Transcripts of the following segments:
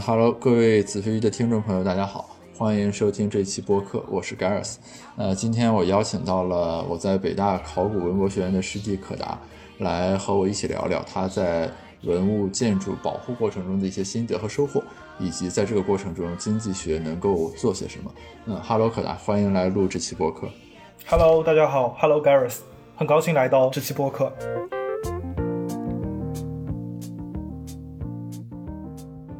哈喽，各位子非鱼的听众朋友，大家好，欢迎收听这期播客，我是 Gareth。呃，今天我邀请到了我在北大考古文博学院的师弟可达，来和我一起聊聊他在文物建筑保护过程中的一些心得和收获，以及在这个过程中经济学能够做些什么。嗯哈喽，可达，欢迎来录这期播客。Hello，大家好，Hello Gareth，很高兴来到这期播客。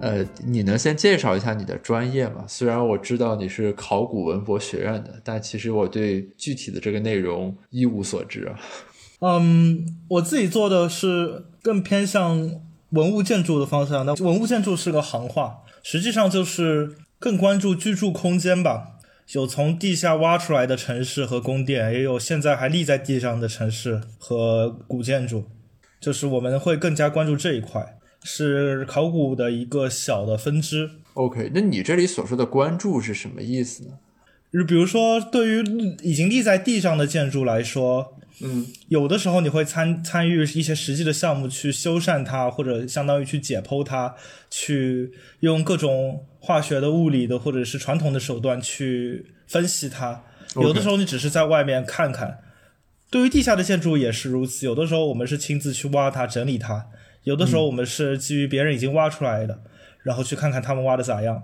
呃，你能先介绍一下你的专业吗？虽然我知道你是考古文博学院的，但其实我对具体的这个内容一无所知啊。嗯，我自己做的是更偏向文物建筑的方向。那文物建筑是个行话，实际上就是更关注居住空间吧。有从地下挖出来的城市和宫殿，也有现在还立在地上的城市和古建筑，就是我们会更加关注这一块，是考古的一个小的分支。OK，那你这里所说的关注是什么意思呢？就比如说，对于已经立在地上的建筑来说，嗯，有的时候你会参参与一些实际的项目去修缮它，或者相当于去解剖它，去用各种化学的、物理的或者是传统的手段去分析它。有的时候你只是在外面看看。对于地下的建筑也是如此，有的时候我们是亲自去挖它、整理它，有的时候我们是基于别人已经挖出来的，然后去看看他们挖的咋样。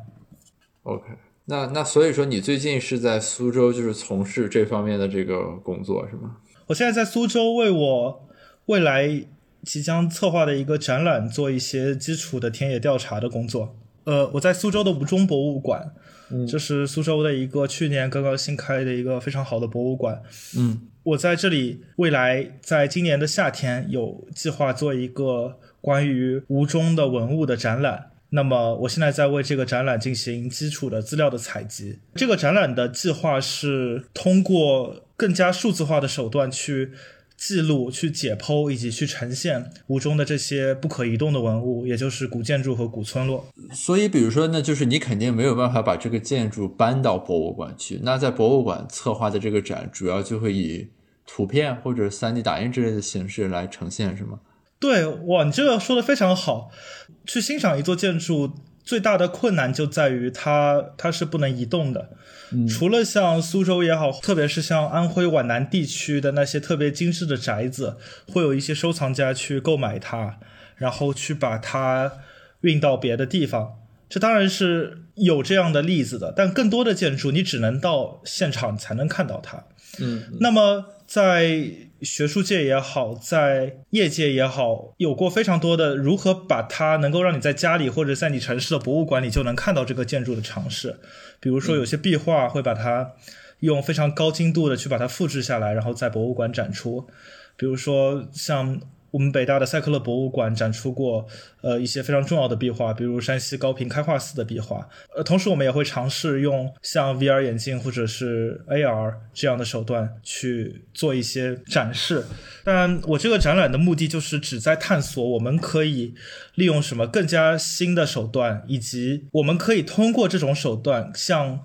OK，那那所以说你最近是在苏州，就是从事这方面的这个工作是吗？我现在在苏州为我未来即将策划的一个展览做一些基础的田野调查的工作。呃，我在苏州的吴中博物馆，嗯这是苏州的一个去年刚刚新开的一个非常好的博物馆。嗯我在这里未来在今年的夏天有计划做一个关于吴中的文物的展览。那么我现在在为这个展览进行基础的资料的采集。这个展览的计划是通过更加数字化的手段去记录、去解剖以及去呈现吴中的这些不可移动的文物，也就是古建筑和古村落。所以比如说呢，就是你肯定没有办法把这个建筑搬到博物馆去，那在博物馆策划的这个展，主要就会以图片或者 3D 打印之类的形式来呈现，是吗？对，哇，你这个说的非常好。去欣赏一座建筑，最大的困难就在于它它是不能移动的。除了像苏州也好，特别是像安徽皖南地区的那些特别精致的宅子，会有一些收藏家去购买它，然后去把它运到别的地方。这当然是有这样的例子的，但更多的建筑你只能到现场才能看到它。嗯那么在学术界也好，在业界也好，有过非常多的如何把它能够让你在家里或者在你城市的博物馆里就能看到这个建筑的尝试。比如说，有些壁画会把它用非常高精度的去把它复制下来，然后在博物馆展出。比如说，像我们北大的赛克勒博物馆展出过呃一些非常重要的壁画，比如山西高平开化寺的壁画。呃，同时我们也会尝试用像 VR 眼镜或者是 AR 这样的手段去做一些展示。但我这个展览的目的就是旨在探索我们可以利用什么更加新的手段，以及我们可以通过这种手段向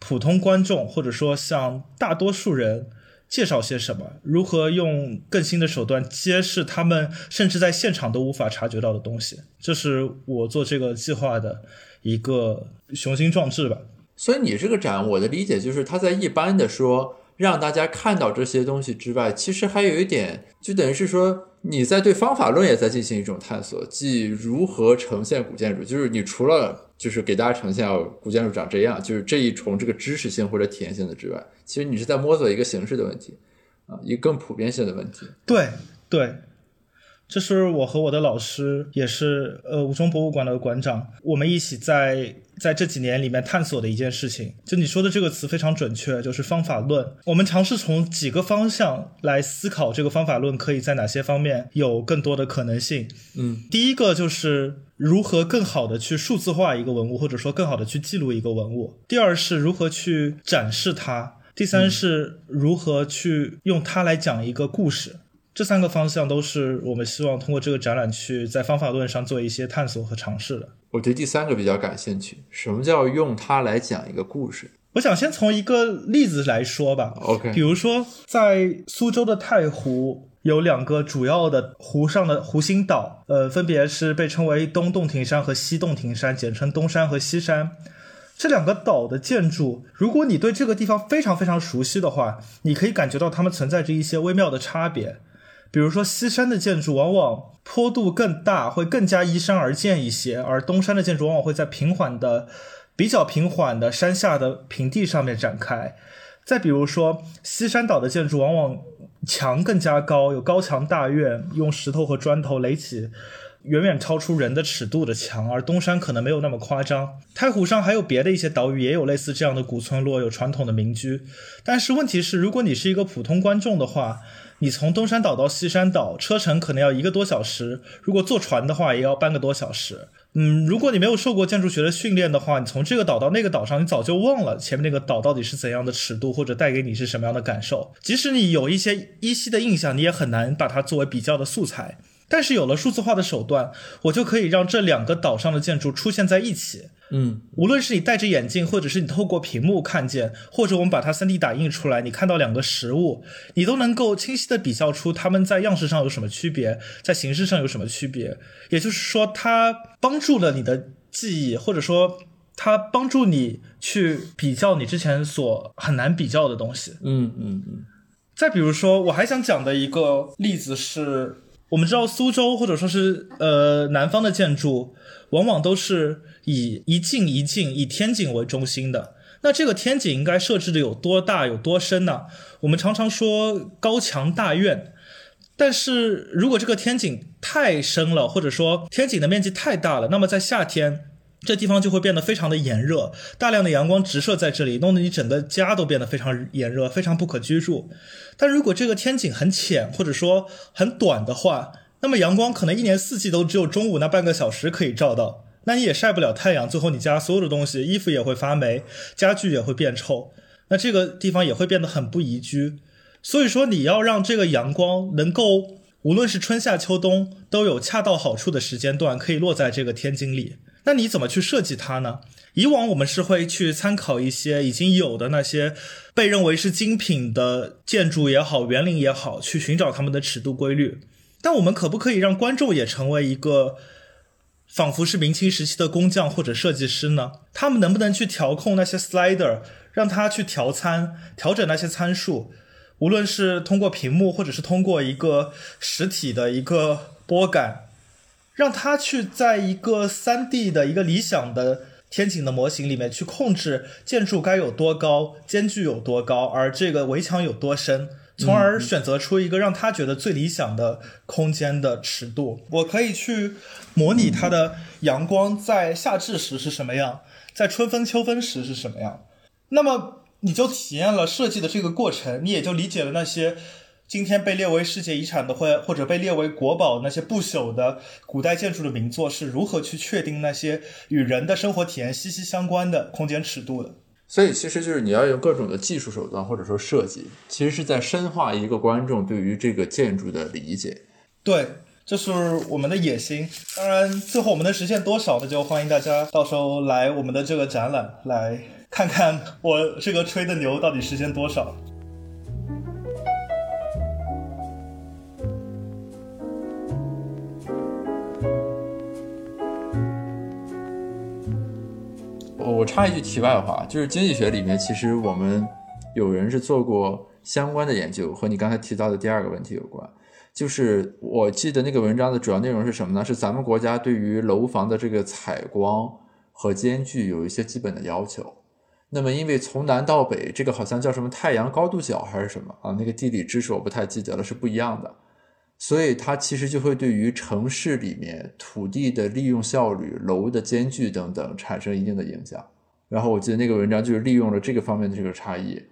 普通观众或者说向大多数人介绍些什么，如何用更新的手段揭示他们甚至在现场都无法察觉到的东西。这是我做这个计划的一个雄心壮志吧。所以你这个展，我的理解就是，它在一般的说让大家看到这些东西之外，其实还有一点，就等于是说你在对方法论也在进行一种探索，即如何呈现古建筑。就是你除了就是给大家呈现古建筑长这样，就是这一重这个知识性或者体验性的之外，其实你是在摸索一个形式的问题啊，一个更普遍性的问题。对对，这是我和我的老师，也是呃五中博物馆的馆长，我们一起在在这几年里面探索的一件事情。就你说的这个词非常准确，就是方法论。我们尝试从几个方向来思考这个方法论可以在哪些方面有更多的可能性。嗯，第一个就是如何更好的去数字化一个文物，或者说更好的去记录一个文物。第二是如何去展示它。第三是如何去用它来讲一个故事。这三个方向都是我们希望通过这个展览去在方法论上做一些探索和尝试的。我对第三个比较感兴趣，什么叫用它来讲一个故事？我想先从一个例子来说吧。OK，比如说在苏州的太湖有两个主要的湖上的湖心岛，呃，分别是被称为东洞庭山和西洞庭山，简称东山和西山。这两个岛的建筑，如果你对这个地方非常非常熟悉的话，你可以感觉到它们存在着一些微妙的差别。比如说，西山的建筑往往坡度更大，会更加依山而建一些，而东山的建筑往往会在平缓的、比较平缓的山下的平地上面展开。再比如说，西山岛的建筑往往墙更加高，有高墙大院，用石头和砖头垒起。远远超出人的尺度的墙，而东山可能没有那么夸张。太湖上还有别的一些岛屿，也有类似这样的古村落，有传统的民居。但是问题是，如果你是一个普通观众的话，你从东山岛到西山岛，车程可能要一个多小时，如果坐船的话，也要半个多小时。嗯，如果你没有受过建筑学的训练的话，你从这个岛到那个岛上，你早就忘了前面那个岛到底是怎样的尺度，或者带给你是什么样的感受。即使你有一些依稀的印象，你也很难把它作为比较的素材。但是有了数字化的手段，我就可以让这两个岛上的建筑出现在一起。嗯，无论是你戴着眼镜，或者是你透过屏幕看见，或者我们把它 3D 打印出来，你看到两个实物，你都能够清晰的比较出它们在样式上有什么区别，在形式上有什么区别。也就是说，它帮助了你的记忆，或者说它帮助你去比较你之前所很难比较的东西。嗯嗯嗯。再比如说，我还想讲的一个例子是。我们知道苏州或者说是呃南方的建筑，往往都是以一进一进以天井为中心的。那这个天井应该设置的有多大有多深呢？我们常常说高墙大院，但是如果这个天井太深了，或者说天井的面积太大了，那么在夏天。这地方就会变得非常的炎热，大量的阳光直射在这里，弄得你整个家都变得非常炎热，非常不可居住。但如果这个天井很浅，或者说很短的话，那么阳光可能一年四季都只有中午那半个小时可以照到，那你也晒不了太阳，最后你家所有的东西，衣服也会发霉，家具也会变臭，那这个地方也会变得很不宜居。所以说，你要让这个阳光能够无论是春夏秋冬都有恰到好处的时间段，可以落在这个天井里。那你怎么去设计它呢？以往我们是会去参考一些已经有的那些被认为是精品的建筑也好，园林也好，去寻找它们的尺度规律。但我们可不可以让观众也成为一个仿佛是明清时期的工匠或者设计师呢？他们能不能去调控那些 slider，让他去调参、调整那些参数？无论是通过屏幕，或者是通过一个实体的一个拨杆。让他去在一个三 D 的一个理想的天井的模型里面去控制建筑该有多高，间距有多高，而这个围墙有多深，从而选择出一个让他觉得最理想的空间的尺度。我可以去模拟它的阳光在夏至时是什么样，在春分秋分时是什么样。那么你就体验了设计的这个过程，你也就理解了那些。今天被列为世界遗产的，或或者被列为国宝那些不朽的古代建筑的名作，是如何去确定那些与人的生活体验息息相关的空间尺度的？所以，其实就是你要用各种的技术手段或者说设计，其实是在深化一个观众对于这个建筑的理解。对，这是我们的野心。当然，最后我们能实现多少，那就欢迎大家到时候来我们的这个展览，来看看我这个吹的牛到底实现多少。我插一句题外话，就是经济学里面，其实我们有人是做过相关的研究，和你刚才提到的第二个问题有关。就是我记得那个文章的主要内容是什么呢？是咱们国家对于楼房的这个采光和间距有一些基本的要求。那么因为从南到北，这个好像叫什么太阳高度角还是什么啊？那个地理知识我不太记得了，是不一样的。所以它其实就会对于城市里面土地的利用效率、楼的间距等等产生一定的影响。然后我记得那个文章就是利用了这个方面的这个差异。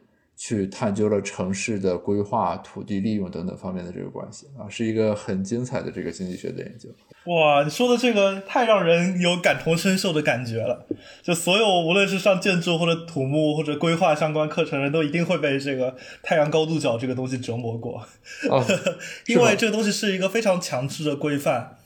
去探究了城市的规划、土地利用等等方面的这个关系啊，是一个很精彩的这个经济学的研究。哇，你说的这个太让人有感同身受的感觉了。就所有无论是上建筑或者土木或者规划相关课程人都一定会被这个太阳高度角这个东西折磨过。哦，因为这个东西是一个非常强制的规范。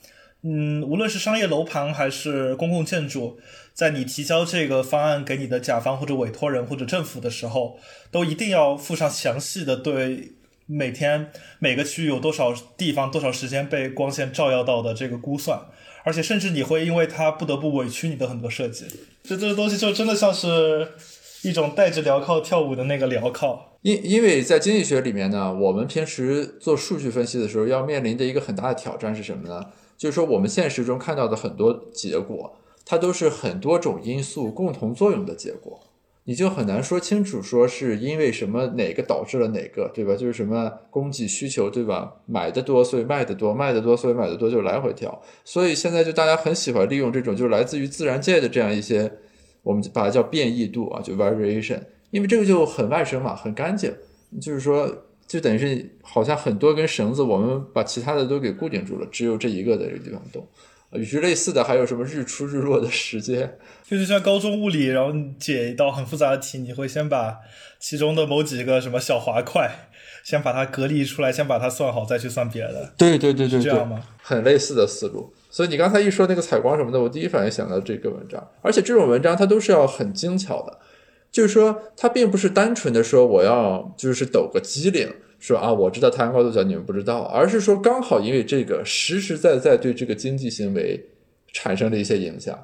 嗯，无论是商业楼盘还是公共建筑。在你提交这个方案给你的甲方或者委托人或者政府的时候，都一定要附上详细的对每天每个区域有多少地方多少时间被光线照耀到的这个估算，而且甚至你会因为它不得不委屈你的很多设计。这这个东西就真的像是一种带着镣铐跳舞的那个镣铐。因因为在经济学里面呢，我们平时做数据分析的时候要面临的一个很大的挑战是什么呢？就是说我们现实中看到的很多结果。它都是很多种因素共同作用的结果，你就很难说清楚，说是因为什么哪个导致了哪个，对吧？就是什么供给需求，对吧？买的多，所以卖的多；卖的多，所以买的多，就来回跳。所以现在就大家很喜欢利用这种，就是来自于自然界的这样一些，我们把它叫变异度啊，就 variation，因为这个就很外生嘛，很干净，就是说，就等于是好像很多根绳子，我们把其他的都给固定住了，只有这一个在这个地方动。与之类似的还有什么日出日落的时间？就是像高中物理，然后解一道很复杂的题，你会先把其中的某几个什么小滑块，先把它隔离出来，先把它算好，再去算别的。对对对对，这样吗？很类似的思路。所以你刚才一说那个采光什么的，我第一反应想到这个文章。而且这种文章它都是要很精巧的，就是说它并不是单纯的说我要就是抖个机灵。说啊，我知道太阳高度角，你们不知道，而是说刚好因为这个实实在在对这个经济行为产生了一些影响。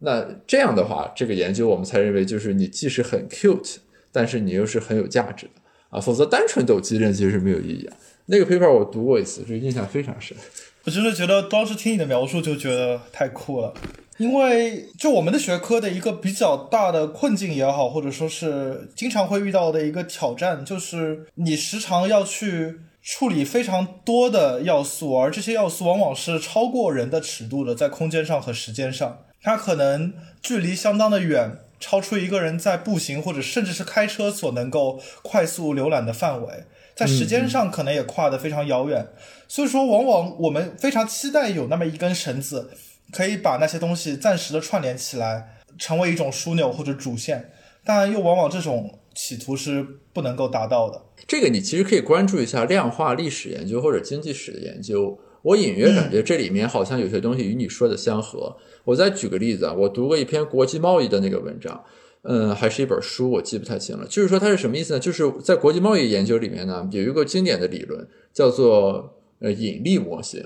那这样的话，这个研究我们才认为就是你既是很 cute，但是你又是很有价值的啊，否则单纯抖机灵其实是没有意义啊。那个 paper 我读过一次，这印象非常深。我真的觉得当时听你的描述就觉得太酷了。因为就我们的学科的一个比较大的困境也好，或者说是经常会遇到的一个挑战，就是你时常要去处理非常多的要素，而这些要素往往是超过人的尺度的，在空间上和时间上，它可能距离相当的远，超出一个人在步行或者甚至是开车所能够快速浏览的范围，在时间上可能也跨得非常遥远，所以说往往我们非常期待有那么一根绳子。可以把那些东西暂时的串联起来，成为一种枢纽或者主线，但又往往这种企图是不能够达到的。这个你其实可以关注一下量化历史研究或者经济史的研究。我隐约感觉这里面好像有些东西与你说的相合。我再举个例子啊，我读过一篇国际贸易的那个文章，嗯，还是一本书，我记不太清了。就是说它是什么意思呢？就是在国际贸易研究里面呢，有一个经典的理论叫做呃引力模型。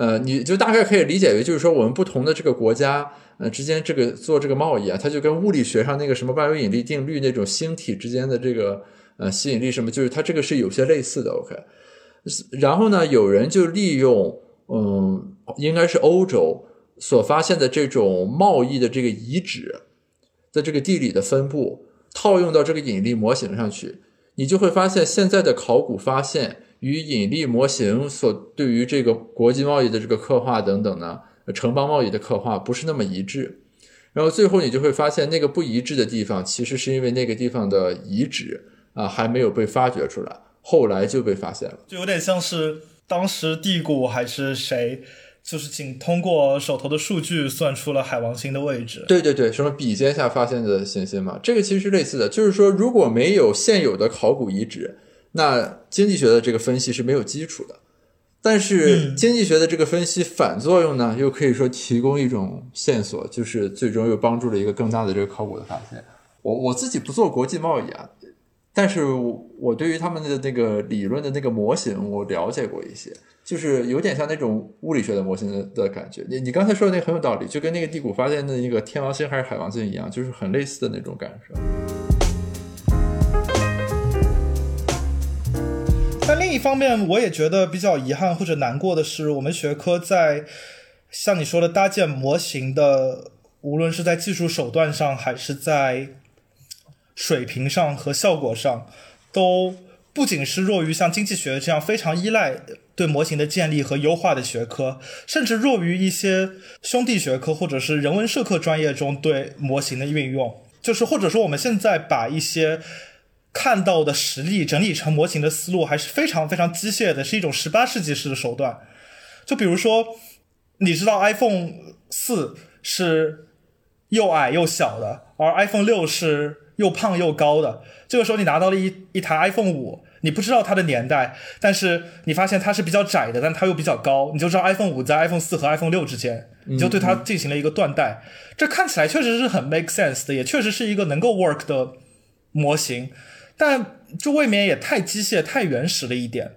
呃，你就大概可以理解为，就是说我们不同的这个国家，呃之间这个做这个贸易啊，它就跟物理学上那个什么万有引力定律那种星体之间的这个呃吸引力什么，就是它这个是有些类似的。OK，然后呢，有人就利用，嗯，应该是欧洲所发现的这种贸易的这个遗址的这个地理的分布，套用到这个引力模型上去，你就会发现现在的考古发现。与引力模型所对于这个国际贸易的这个刻画等等呢，城邦贸易的刻画不是那么一致，然后最后你就会发现那个不一致的地方，其实是因为那个地方的遗址啊还没有被发掘出来，后来就被发现了，就有点像是当时地谷还是谁，就是仅通过手头的数据算出了海王星的位置。对对对，什么笔尖下发现的行星嘛，这个其实是类似的，就是说如果没有现有的考古遗址。那经济学的这个分析是没有基础的，但是经济学的这个分析反作用呢，又可以说提供一种线索，就是最终又帮助了一个更大的这个考古的发现。我我自己不做国际贸易啊，但是我对于他们的那个理论的那个模型，我了解过一些，就是有点像那种物理学的模型的的感觉。你你刚才说的那个很有道理，就跟那个地谷发现的那个天王星还是海王星一样，就是很类似的那种感受。另一方面，我也觉得比较遗憾或者难过的是，我们学科在像你说的搭建模型的，无论是在技术手段上，还是在水平上和效果上，都不仅是弱于像经济学这样非常依赖。对模型的建立和优化的学科，甚至弱于一些兄弟学科或者是人文社科专业中对模型的运用。就是或者说我们现在把一些看到的实例整理成模型的思路还是非常非常机械的，是一种十八世纪式的手段。就比如说，你知道 iPhone 四是又矮又小的，而 iPhone 六是又胖又高的。这个时候你拿到了一一台 iPhone 五，你不知道它的年代，但是你发现它是比较窄的，但它又比较高，你就知道 iPhone 五在 iPhone 四和 iPhone 六之间，你就对它进行了一个断代。这看起来确实是很 make sense 的，也确实是一个能够 work 的模型。但这未免也太机械、太原始了一点。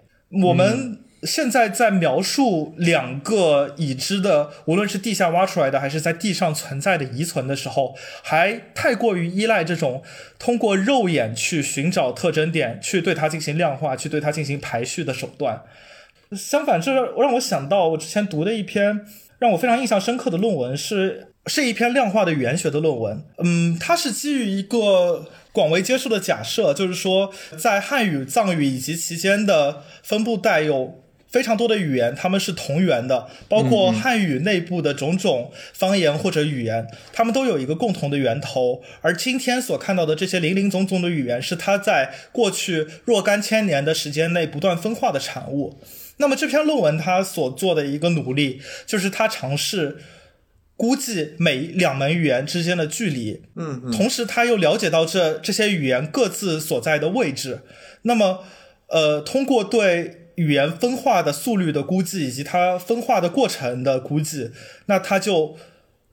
我们现在在描述两个已知的，无论是地下挖出来的，还是在地上存在的遗存的时候，还太过于依赖这种通过肉眼去寻找特征点，去对它进行量化，去对它进行排序的手段。相反，这让我想到我之前读的一篇让我非常印象深刻的论文，是是一篇量化的语言学的论文。嗯，它是基于一个。广为接受的假设就是说，在汉语、藏语以及其间的分布带有非常多的语言，它们是同源的，包括汉语内部的种种方言或者语言，它们都有一个共同的源头。而今天所看到的这些林林总总的语言，是它在过去若干千年的时间内不断分化的产物。那么这篇论文它所做的一个努力，就是它尝试。估计每两门语言之间的距离，嗯，同时他又了解到这这些语言各自所在的位置，那么，呃，通过对语言分化的速率的估计以及它分化的过程的估计，那他就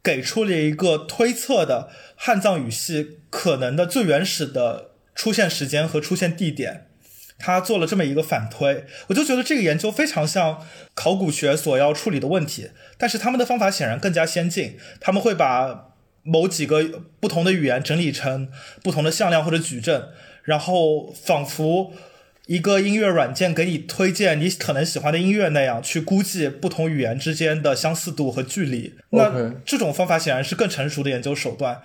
给出了一个推测的汉藏语系可能的最原始的出现时间和出现地点。他做了这么一个反推，我就觉得这个研究非常像考古学所要处理的问题，但是他们的方法显然更加先进。他们会把某几个不同的语言整理成不同的向量或者矩阵，然后仿佛一个音乐软件给你推荐你可能喜欢的音乐那样，去估计不同语言之间的相似度和距离。那这种方法显然是更成熟的研究手段。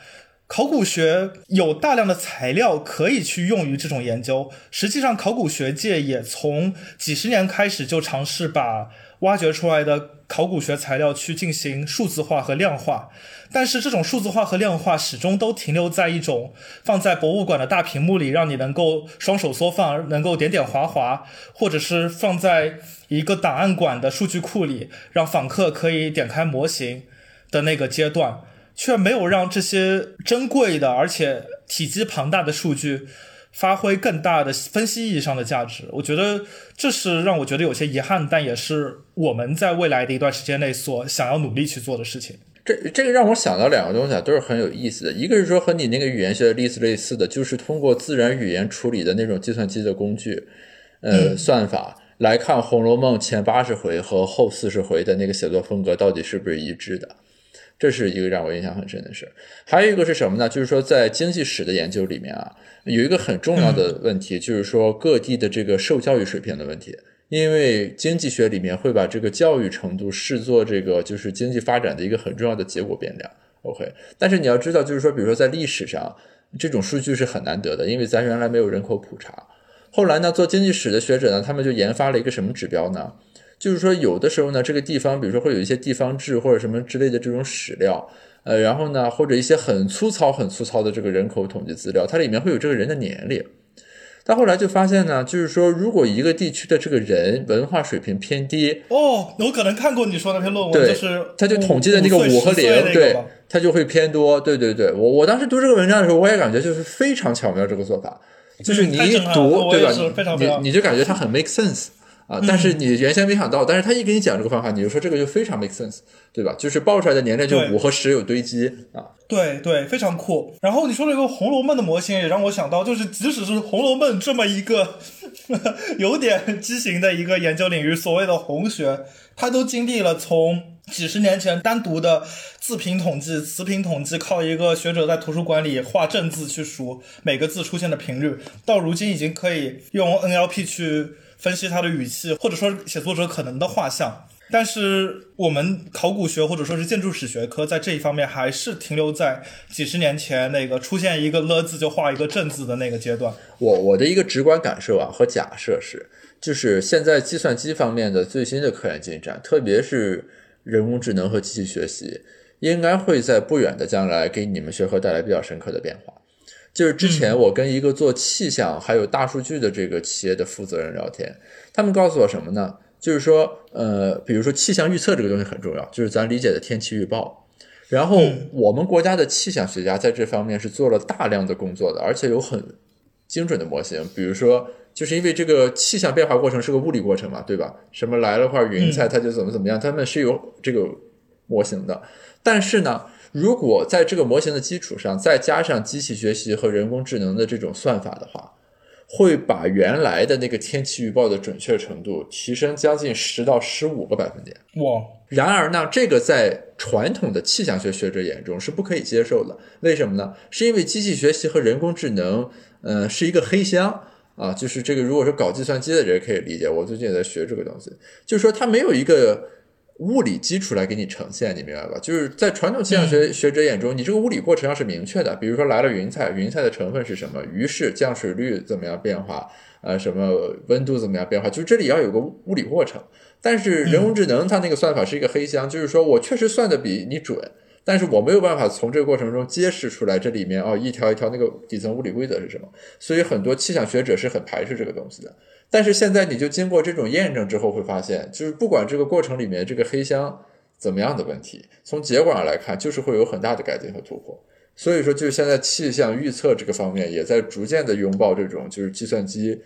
考古学有大量的材料可以去用于这种研究。实际上，考古学界也从几十年开始就尝试把挖掘出来的考古学材料去进行数字化和量化。但是，这种数字化和量化始终都停留在一种放在博物馆的大屏幕里，让你能够双手缩放，能够点点划划，或者是放在一个档案馆的数据库里，让访客可以点开模型的那个阶段。却没有让这些珍贵的而且体积庞大的数据发挥更大的分析意义上的价值。我觉得这是让我觉得有些遗憾，但也是我们在未来的一段时间内所想要努力去做的事情。这这个让我想到两个东西啊，都是很有意思的。一个是说和你那个语言学的例子类似的，就是通过自然语言处理的那种计算机的工具，呃，算法来看《红楼梦》前八十回和后四十回的那个写作风格到底是不是一致的。这是一个让我印象很深的事，还有一个是什么呢？就是说，在经济史的研究里面啊，有一个很重要的问题，就是说各地的这个受教育水平的问题。因为经济学里面会把这个教育程度视作这个就是经济发展的一个很重要的结果变量。OK，但是你要知道，就是说，比如说在历史上，这种数据是很难得的，因为咱原来没有人口普查。后来呢，做经济史的学者呢，他们就研发了一个什么指标呢？就是说，有的时候呢，这个地方，比如说会有一些地方志或者什么之类的这种史料，呃，然后呢，或者一些很粗糙、很粗糙的这个人口统计资料，它里面会有这个人的年龄。但后来就发现呢，就是说，如果一个地区的这个人文化水平偏低，哦，我可能看过你说那篇论文，就是他就统计的那个五和零，对，他就会偏多。对对对，我我当时读这个文章的时候，我也感觉就是非常巧妙这个做法，就是你一读，对吧？你你就感觉它很 make sense。啊！但是你原先没想到，但是他一给你讲这个方法，你就说这个就非常 make sense，对吧？就是报出来的年龄就五和十有堆积啊。对对，非常酷。然后你说了一个《红楼梦》的模型，也让我想到，就是即使是《红楼梦》这么一个 有点畸形的一个研究领域，所谓的红学，它都经历了从几十年前单独的字频统计、词频统计，靠一个学者在图书馆里画正字去数每个字出现的频率，到如今已经可以用 NLP 去。分析他的语气，或者说写作者可能的画像，但是我们考古学或者说是建筑史学科在这一方面还是停留在几十年前那个出现一个了字就画一个正字的那个阶段。我我的一个直观感受啊和假设是，就是现在计算机方面的最新的科研进展，特别是人工智能和机器学习，应该会在不远的将来给你们学科带来比较深刻的变化。就是之前我跟一个做气象还有大数据的这个企业的负责人聊天，他们告诉我什么呢？就是说，呃，比如说气象预测这个东西很重要，就是咱理解的天气预报。然后我们国家的气象学家在这方面是做了大量的工作的，而且有很精准的模型。比如说，就是因为这个气象变化过程是个物理过程嘛，对吧？什么来了块云彩，它就怎么怎么样，他们是有这个模型的。但是呢，如果在这个模型的基础上再加上机器学习和人工智能的这种算法的话，会把原来的那个天气预报的准确程度提升将近十到十五个百分点。哇！然而呢，这个在传统的气象学学者眼中是不可以接受的。为什么呢？是因为机器学习和人工智能，呃，是一个黑箱啊。就是这个，如果是搞计算机的人可以理解。我最近也在学这个东西，就是说它没有一个。物理基础来给你呈现，你明白吧？就是在传统气象学学者眼中，你这个物理过程要是明确的，比如说来了云彩，云彩的成分是什么？于是降水率怎么样变化？呃，什么温度怎么样变化？就这里要有个物理过程。但是人工智能它那个算法是一个黑箱，就是说我确实算的比你准，但是我没有办法从这个过程中揭示出来这里面哦一条一条那个底层物理规则是什么。所以很多气象学者是很排斥这个东西的。但是现在你就经过这种验证之后，会发现，就是不管这个过程里面这个黑箱怎么样的问题，从结果上来看，就是会有很大的改进和突破。所以说，就现在气象预测这个方面，也在逐渐的拥抱这种就是计算机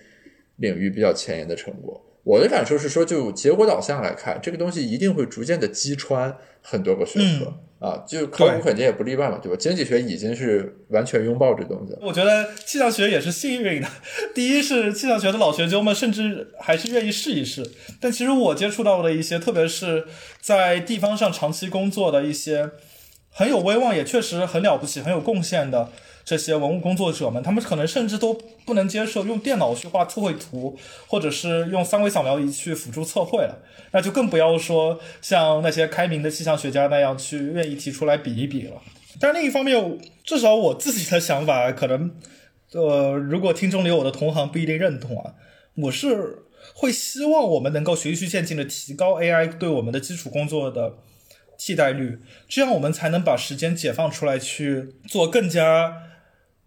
领域比较前沿的成果。我的感受是说，就结果导向来看，这个东西一定会逐渐的击穿很多个学科。啊，就考古肯定也不例外嘛，对吧？经济学已经是完全拥抱这东西。我觉得气象学也是幸运的。第一是气象学的老学究们甚至还是愿意试一试。但其实我接触到的一些，特别是在地方上长期工作的一些很有威望，也确实很了不起、很有贡献的。这些文物工作者们，他们可能甚至都不能接受用电脑去画测绘图，或者是用三维扫描仪去辅助测绘了。那就更不要说像那些开明的气象学家那样去愿意提出来比一比了。但另一方面，至少我自己的想法，可能，呃，如果听众里有的同行不一定认同啊，我是会希望我们能够循序渐进的提高 AI 对我们的基础工作的替代率，这样我们才能把时间解放出来去做更加。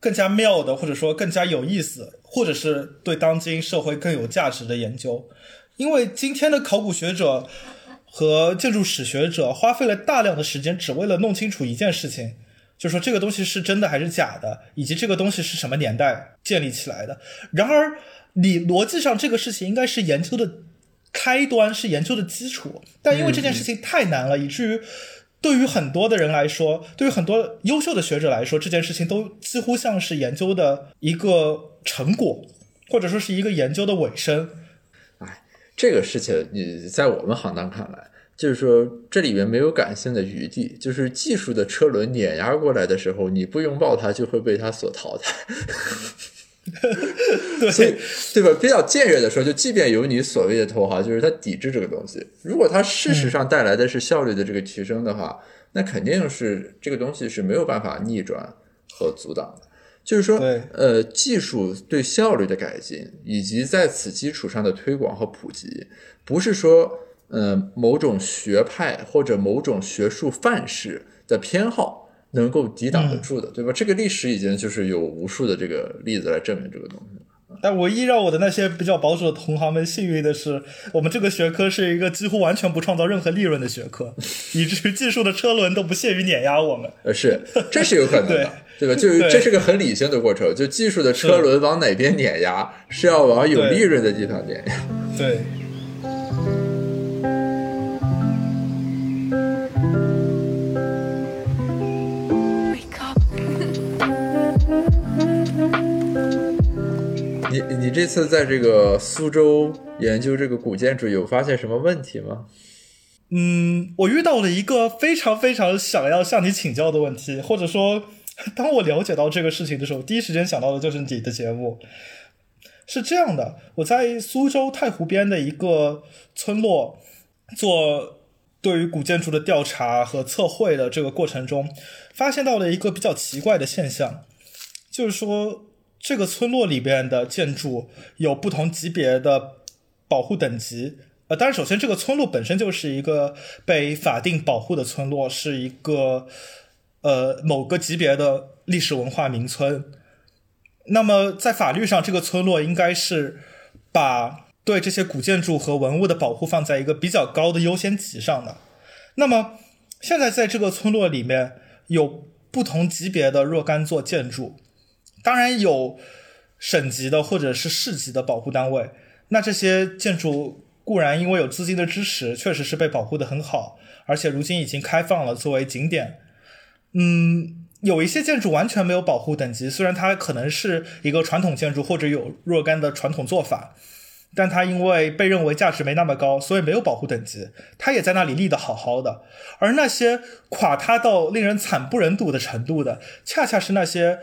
更加妙的，或者说更加有意思，或者是对当今社会更有价值的研究，因为今天的考古学者和建筑史学者花费了大量的时间，只为了弄清楚一件事情，就是说这个东西是真的还是假的，以及这个东西是什么年代建立起来的。然而，你逻辑上这个事情应该是研究的开端，是研究的基础，但因为这件事情太难了，以至于。对于很多的人来说，对于很多优秀的学者来说，这件事情都几乎像是研究的一个成果，或者说是一个研究的尾声。哎，这个事情你在我们行当看来，就是说这里面没有感性的余地，就是技术的车轮碾压过来的时候，你不拥抱它，就会被它所淘汰。对，对吧？比较僭越的说，就即便有你所谓的头号，就是它抵制这个东西。如果它事实上带来的是效率的这个提升的话，那肯定是这个东西是没有办法逆转和阻挡的。就是说，呃，技术对效率的改进，以及在此基础上的推广和普及，不是说，呃，某种学派或者某种学术范式的偏好。能够抵挡得住的，对吧？这个历史已经就是有无数的这个例子来证明这个东西。但唯一让我的那些比较保守的同行们幸运的是，我们这个学科是一个几乎完全不创造任何利润的学科，以至于技术的车轮都不屑于碾压我们。呃，是，这是有可能的，对吧？就这是个很理性的过程，就技术的车轮往哪边碾压，是要往有利润的地方碾压。对。你你这次在这个苏州研究这个古建筑，有发现什么问题吗？嗯，我遇到了一个非常非常想要向你请教的问题，或者说，当我了解到这个事情的时候，第一时间想到的就是你的节目。是这样的，我在苏州太湖边的一个村落，做对于古建筑的调查和测绘的这个过程中，发现到了一个比较奇怪的现象，就是说这个村落里边的建筑有不同级别的保护等级。呃，当然，首先这个村落本身就是一个被法定保护的村落，是一个呃某个级别的历史文化名村。那么在法律上，这个村落应该是把对这些古建筑和文物的保护放在一个比较高的优先级上的。那么现在在这个村落里面有不同级别的若干座建筑，当然有省级的或者是市级的保护单位。那这些建筑。固然因为有资金的支持，确实是被保护的很好，而且如今已经开放了作为景点。嗯，有一些建筑完全没有保护等级，虽然它可能是一个传统建筑或者有若干的传统做法，但它因为被认为价值没那么高，所以没有保护等级，它也在那里立得好好的。而那些垮塌到令人惨不忍睹的程度的，恰恰是那些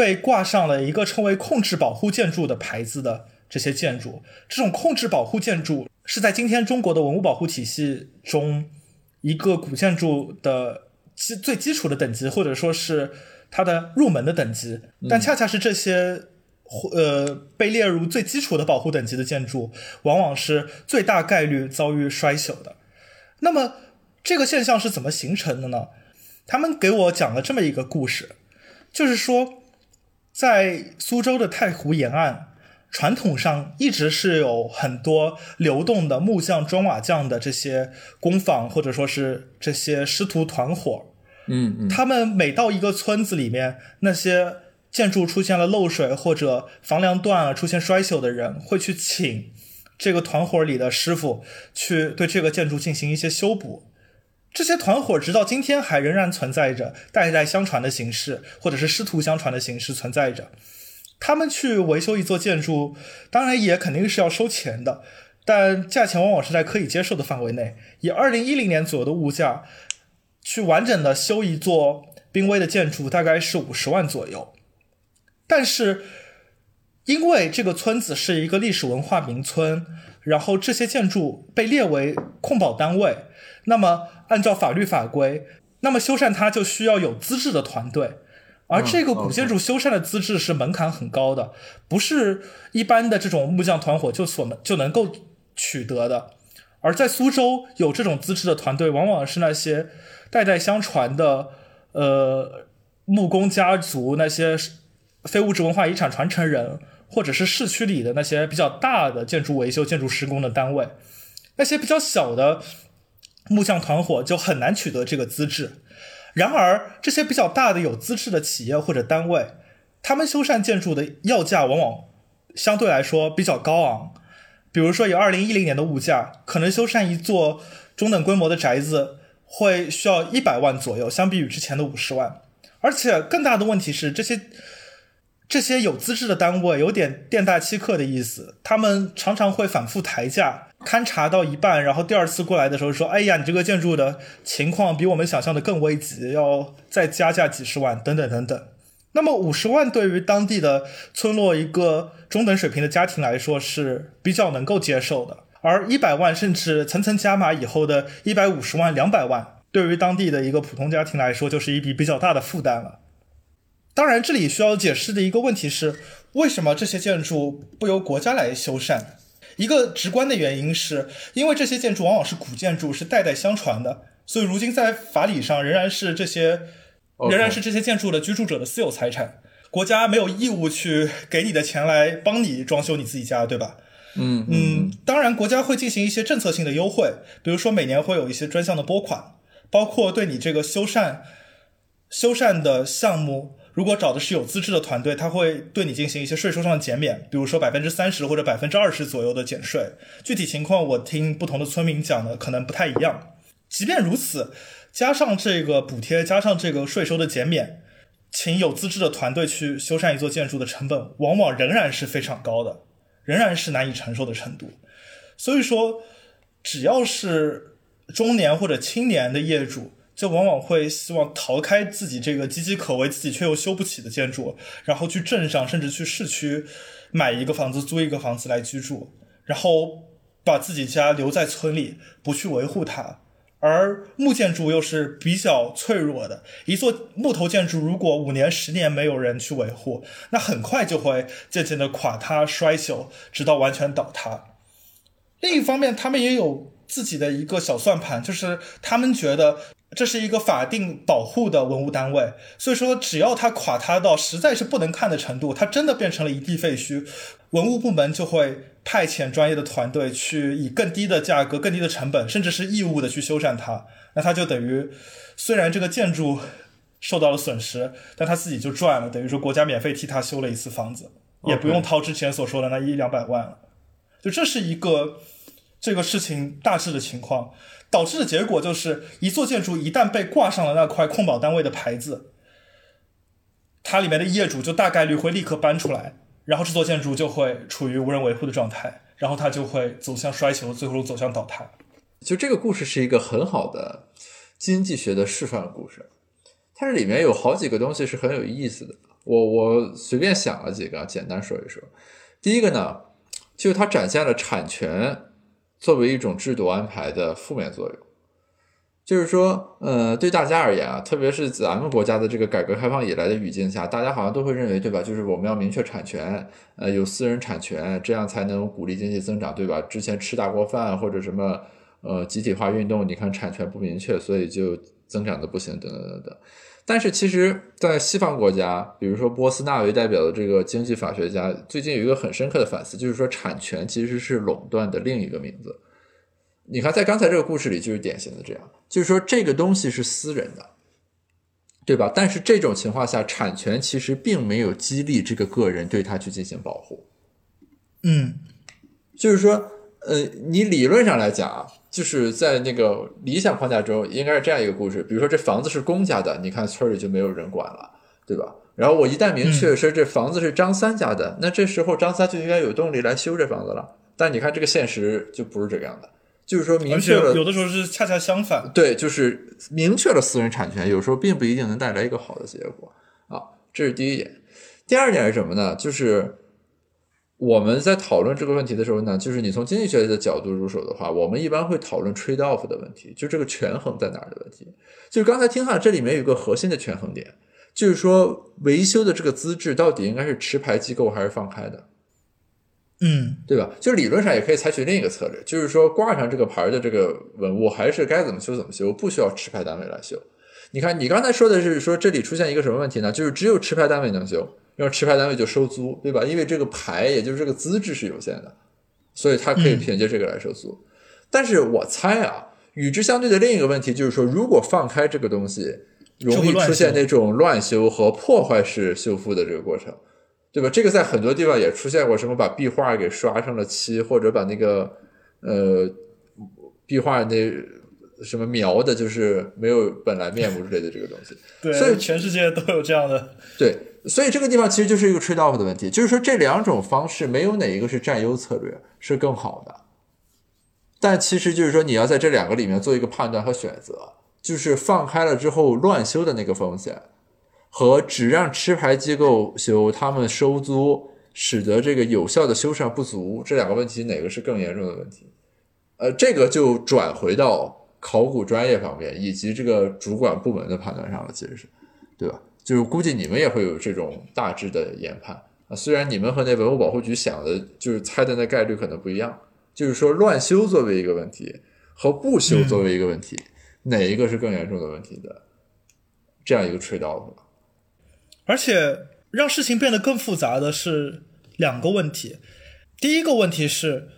被挂上了一个称为控制保护建筑的牌子的。这些建筑，这种控制保护建筑是在今天中国的文物保护体系中一个古建筑的基最基础的等级，或者说是它的入门的等级。但恰恰是这些呃被列入最基础的保护等级的建筑，往往是最大概率遭遇衰朽的。那么这个现象是怎么形成的呢？他们给我讲了这么一个故事，就是说在苏州的太湖沿岸。传统上一直是有很多流动的木匠、砖瓦匠的这些工坊，或者说是这些师徒团伙。嗯嗯，他们每到一个村子里面，那些建筑出现了漏水或者房梁断了、出现衰朽的人，会去请这个团伙里的师傅去对这个建筑进行一些修补。这些团伙直到今天还仍然存在着，代代相传的形式，或者是师徒相传的形式存在着。他们去维修一座建筑，当然也肯定是要收钱的，但价钱往往是在可以接受的范围内。以二零一零年左右的物价，去完整的修一座濒危的建筑，大概是五十万左右。但是，因为这个村子是一个历史文化名村，然后这些建筑被列为控保单位，那么按照法律法规，那么修缮它就需要有资质的团队。而这个古建筑修缮的资质是门槛很高的，不是一般的这种木匠团伙就所能就能够取得的。而在苏州有这种资质的团队，往往是那些代代相传的呃木工家族，那些非物质文化遗产传承人，或者是市区里的那些比较大的建筑维修、建筑施工的单位。那些比较小的木匠团伙就很难取得这个资质。然而，这些比较大的有资质的企业或者单位，他们修缮建筑的要价往往相对来说比较高昂。比如说，以二零一零年的物价，可能修缮一座中等规模的宅子会需要一百万左右，相比于之前的五十万。而且更大的问题是，这些这些有资质的单位有点店大欺客的意思，他们常常会反复抬价。勘察到一半，然后第二次过来的时候说：“哎呀，你这个建筑的情况比我们想象的更危急，要再加价几十万，等等等等。”那么五十万对于当地的村落一个中等水平的家庭来说是比较能够接受的，而一百万甚至层层加码以后的一百五十万、两百万，对于当地的一个普通家庭来说就是一笔比较大的负担了。当然，这里需要解释的一个问题是，为什么这些建筑不由国家来修缮？一个直观的原因是，因为这些建筑往往是古建筑，是代代相传的，所以如今在法理上仍然是这些，仍然是这些建筑的居住者的私有财产。国家没有义务去给你的钱来帮你装修你自己家，对吧？嗯嗯，当然，国家会进行一些政策性的优惠，比如说每年会有一些专项的拨款，包括对你这个修缮修缮的项目。如果找的是有资质的团队，他会对你进行一些税收上的减免，比如说百分之三十或者百分之二十左右的减税。具体情况我听不同的村民讲的可能不太一样。即便如此，加上这个补贴，加上这个税收的减免，请有资质的团队去修缮一座建筑的成本，往往仍然是非常高的，仍然是难以承受的程度。所以说，只要是中年或者青年的业主。就往往会希望逃开自己这个岌岌可危、自己却又修不起的建筑，然后去镇上甚至去市区买一个房子、租一个房子来居住。然后把自己家留在村里，不去维护它。而木建筑又是比较脆弱的，一座木头建筑如果五年、十年没有人去维护，那很快就会渐渐的垮塌、衰朽，直到完全倒塌。另一方面，他们也有自己的一个小算盘，就是他们觉得这是一个法定保护的文物单位，所以说只要它垮塌到实在是不能看的程度，它真的变成了一地废墟，文物部门就会。派遣专业的团队去以更低的价格、更低的成本，甚至是义务的去修缮它，那它就等于虽然这个建筑受到了损失，但他自己就赚了，等于说国家免费替他修了一次房子，也不用掏之前所说的那一两百万了。就这是一个这个事情大致的情况，导致的结果就是一座建筑一旦被挂上了那块控保单位的牌子，它里面的业主就大概率会立刻搬出来。然后这座建筑就会处于无人维护的状态，然后它就会走向衰朽，最后走向倒塌。就这个故事是一个很好的经济学的示范故事，它这里面有好几个东西是很有意思的。我我随便想了几个，简单说一说。第一个呢，就是它展现了产权作为一种制度安排的负面作用。就是说，呃，对大家而言啊，特别是咱们国家的这个改革开放以来的语境下，大家好像都会认为，对吧？就是我们要明确产权，呃，有私人产权，这样才能鼓励经济增长，对吧？之前吃大锅饭或者什么，呃，集体化运动，你看产权不明确，所以就增长的不行，等等等等。但是其实，在西方国家，比如说波斯纳为代表的这个经济法学家，最近有一个很深刻的反思，就是说产权其实是垄断的另一个名字。你看，在刚才这个故事里，就是典型的这样，就是说这个东西是私人的，对吧？但是这种情况下，产权其实并没有激励这个个人对他去进行保护。嗯，就是说，呃，你理论上来讲啊，就是在那个理想框架中，应该是这样一个故事：，比如说这房子是公家的，你看村里就没有人管了，对吧？然后我一旦明确说这房子是张三家的，那这时候张三就应该有动力来修这房子了。但你看这个现实就不是这个样的。就是说，明确了有的时候是恰恰相反。对，就是明确了私人产权，有时候并不一定能带来一个好的结果啊。这是第一点。第二点是什么呢？就是我们在讨论这个问题的时候呢，就是你从经济学的角度入手的话，我们一般会讨论 trade off 的问题，就这个权衡在哪儿的问题。就是刚才听哈，这里面有个核心的权衡点，就是说维修的这个资质到底应该是持牌机构还是放开的？嗯，对吧？就理论上也可以采取另一个策略，就是说挂上这个牌的这个文物，还是该怎么修怎么修，不需要持牌单位来修。你看，你刚才说的是说这里出现一个什么问题呢？就是只有持牌单位能修，然后持牌单位就收租，对吧？因为这个牌，也就是这个资质是有限的，所以他可以凭借这个来收租。但是我猜啊，与之相对的另一个问题就是说，如果放开这个东西，容易出现那种乱修和破坏式修复的这个过程。对吧？这个在很多地方也出现过，什么把壁画给刷上了漆，或者把那个呃壁画那什么描的，就是没有本来面目之类的这个东西。对，所以全世界都有这样的。对，所以这个地方其实就是一个 trade off 的问题，就是说这两种方式没有哪一个是占优策略，是更好的。但其实就是说你要在这两个里面做一个判断和选择，就是放开了之后乱修的那个风险。和只让持牌机构修，他们收租，使得这个有效的修缮不足，这两个问题哪个是更严重的问题？呃，这个就转回到考古专业方面以及这个主管部门的判断上了，其实是，对吧？就是估计你们也会有这种大致的研判啊。虽然你们和那文物保护局想的，就是猜的那概率可能不一样，就是说乱修作为一个问题和不修作为一个问题，哪一个是更严重的问题的？这样一个 trade off。而且让事情变得更复杂的是两个问题。第一个问题是，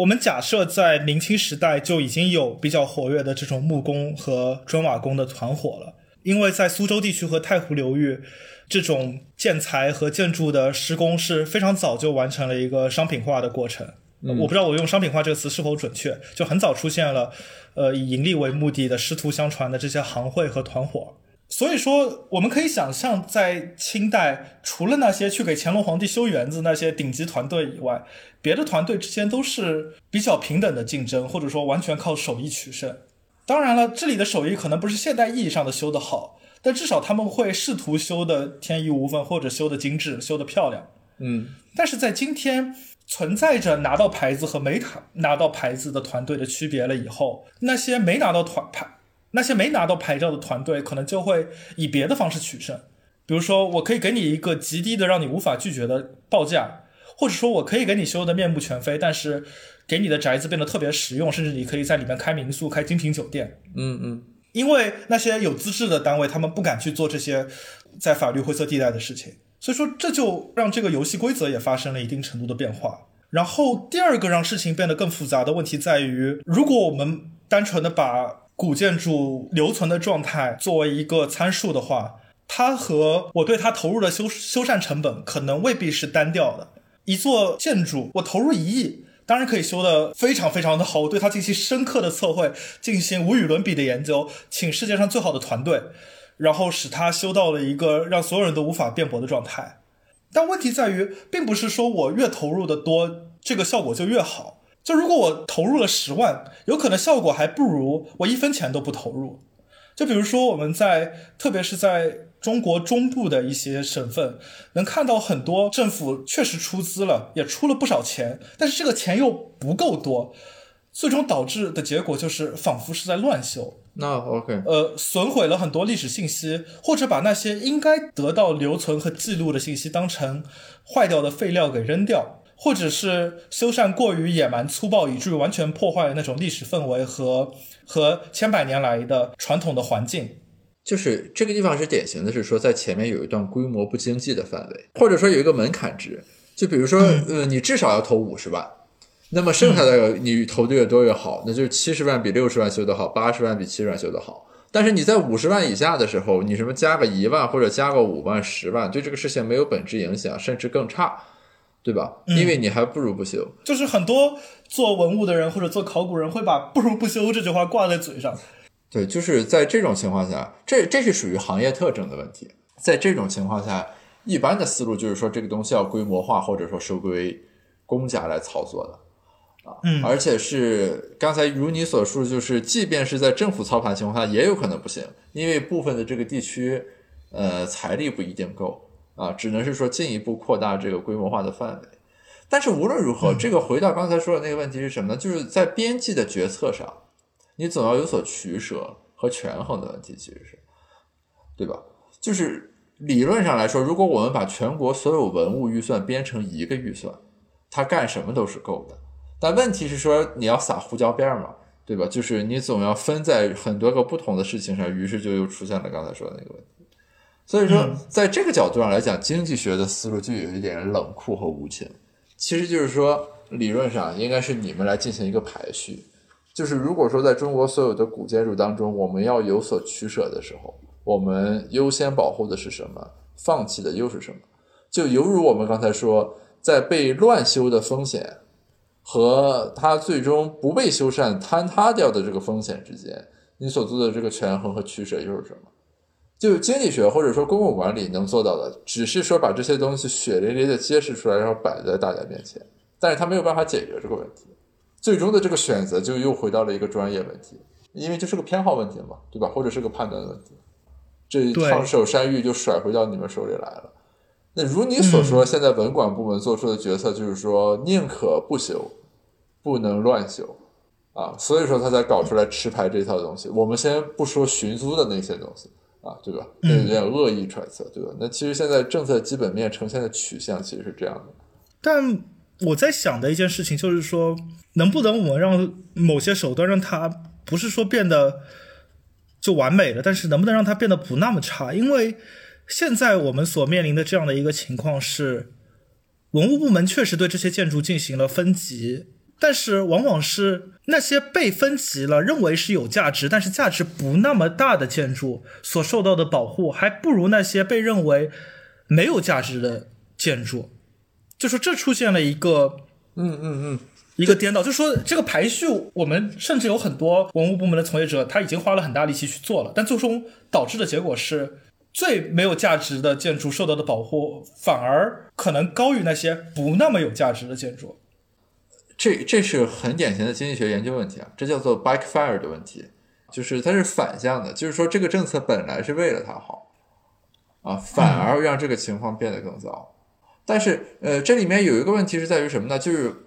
我们假设在明清时代就已经有比较活跃的这种木工和砖瓦工的团伙了，因为在苏州地区和太湖流域，这种建材和建筑的施工是非常早就完成了一个商品化的过程。我不知道我用“商品化”这个词是否准确，就很早出现了，呃，以盈利为目的的师徒相传的这些行会和团伙。所以说，我们可以想象，在清代，除了那些去给乾隆皇帝修园子那些顶级团队以外，别的团队之间都是比较平等的竞争，或者说完全靠手艺取胜。当然了，这里的手艺可能不是现代意义上的修得好，但至少他们会试图修的天衣无缝，或者修的精致、修的漂亮。嗯，但是在今天，存在着拿到牌子和没拿拿到牌子的团队的区别了以后，那些没拿到团牌、那些没拿到牌照的团队，可能就会以别的方式取胜。比如说，我可以给你一个极低的让你无法拒绝的报价，或者说我可以给你修的面目全非，但是给你的宅子变得特别实用，甚至你可以在里面开民宿、开精品酒店。嗯嗯，因为那些有资质的单位，他们不敢去做这些在法律灰色地带的事情。所以说，这就让这个游戏规则也发生了一定程度的变化。然后，第二个让事情变得更复杂的问题在于，如果我们单纯的把古建筑留存的状态作为一个参数的话，它和我对它投入的修修缮成本可能未必是单调的。一座建筑，我投入一亿，当然可以修得非常非常的好，我对它进行深刻的测绘，进行无与伦比的研究，请世界上最好的团队。然后使它修到了一个让所有人都无法辩驳的状态，但问题在于，并不是说我越投入的多，这个效果就越好。就如果我投入了十万，有可能效果还不如我一分钱都不投入。就比如说我们在，特别是在中国中部的一些省份，能看到很多政府确实出资了，也出了不少钱，但是这个钱又不够多，最终导致的结果就是仿佛是在乱修。那 OK，呃，损毁了很多历史信息，或者把那些应该得到留存和记录的信息当成坏掉的废料给扔掉，或者是修缮过于野蛮粗暴，以至于完全破坏了那种历史氛围和和千百年来的传统的环境。就是这个地方是典型的，是说在前面有一段规模不经济的范围，或者说有一个门槛值，就比如说，呃，你至少要投五十万。那么剩下的你投的越多越好，那就是七十万比六十万修得好，八十万比七十万修得好。但是你在五十万以下的时候，你什么加个一万或者加个五万、十万，对这个事情没有本质影响，甚至更差，对吧？因为你还不如不修。就是很多做文物的人或者做考古人会把“不如不修”这句话挂在嘴上。对，就是在这种情况下，这这是属于行业特征的问题。在这种情况下，一般的思路就是说，这个东西要规模化，或者说收归公家来操作的。嗯，而且是刚才如你所述，就是即便是在政府操盘情况下，也有可能不行，因为部分的这个地区，呃，财力不一定够啊，只能是说进一步扩大这个规模化的范围。但是无论如何，这个回到刚才说的那个问题是什么呢？就是在边际的决策上，你总要有所取舍和权衡的问题，其实是，对吧？就是理论上来说，如果我们把全国所有文物预算编成一个预算，它干什么都是够的。但问题是说你要撒胡椒边儿嘛，对吧？就是你总要分在很多个不同的事情上，于是就又出现了刚才说的那个问题。所以说，在这个角度上来讲，经济学的思路就有一点冷酷和无情。其实就是说，理论上应该是你们来进行一个排序。就是如果说在中国所有的古建筑当中，我们要有所取舍的时候，我们优先保护的是什么？放弃的又是什么？就犹如我们刚才说，在被乱修的风险。和它最终不被修缮坍塌掉的这个风险之间，你所做的这个权衡和取舍又是什么？就经济学或者说公共管理能做到的，只是说把这些东西血淋淋的揭示出来，然后摆在大家面前，但是他没有办法解决这个问题。最终的这个选择就又回到了一个专业问题，因为这是个偏好问题嘛，对吧？或者是个判断问题，这烫手山芋就甩回到你们手里来了。那如你所说，现在文管部门做出的决策就是说，宁可不修。不能乱修啊，所以说他才搞出来持牌这套东西。我们先不说寻租的那些东西啊，对吧？那有点恶意揣测，对吧？那其实现在政策基本面呈现的取向其实是这样的。但我在想的一件事情就是说，能不能我们让某些手段让它不是说变得就完美了，但是能不能让它变得不那么差？因为现在我们所面临的这样的一个情况是，文物部门确实对这些建筑进行了分级。但是往往是那些被分级了，认为是有价值，但是价值不那么大的建筑所受到的保护，还不如那些被认为没有价值的建筑。就说这出现了一个，嗯嗯嗯，一个颠倒。就说这个排序，我们甚至有很多文物部门的从业者，他已经花了很大力气去做了，但最终导致的结果是，最没有价值的建筑受到的保护，反而可能高于那些不那么有价值的建筑。这这是很典型的经济学研究问题啊，这叫做 backfire 的问题，就是它是反向的，就是说这个政策本来是为了它好，啊，反而让这个情况变得更糟。但是呃，这里面有一个问题是在于什么呢？就是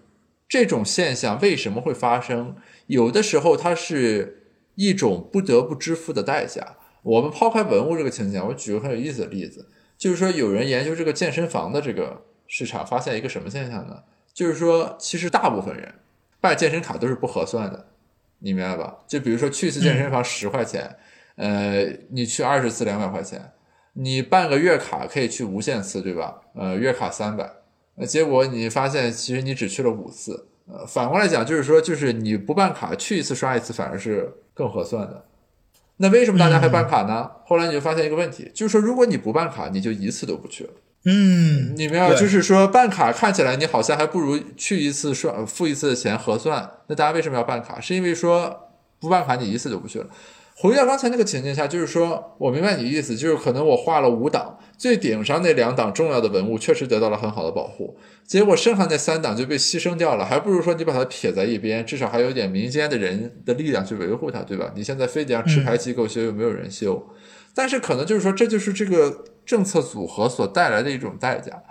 这种现象为什么会发生？有的时候它是一种不得不支付的代价。我们抛开文物这个情景，我举个很有意思的例子，就是说有人研究这个健身房的这个市场，发现一个什么现象呢？就是说，其实大部分人办健身卡都是不合算的，你明白吧？就比如说去一次健身房十块钱，呃，你去二十次两百块钱，你办个月卡可以去无限次，对吧？呃，月卡三百，那，结果你发现其实你只去了五次，呃，反过来讲就是说，就是你不办卡去一次刷一次反而是更合算的。那为什么大家还办卡呢？后来你就发现一个问题，就是说如果你不办卡，你就一次都不去了。嗯，你明白？就是说办卡看起来你好像还不如去一次算付一次的钱合算。那大家为什么要办卡？是因为说不办卡你一次就不去了。回到刚才那个情境下，就是说我明白你意思，就是可能我画了五档，最顶上那两档重要的文物确实得到了很好的保护，结果剩下那三档就被牺牲掉了，还不如说你把它撇在一边，至少还有点民间的人的力量去维护它，对吧？你现在非得让持牌机构修，又没有人修，但是可能就是说这就是这个政策组合所带来的一种代价，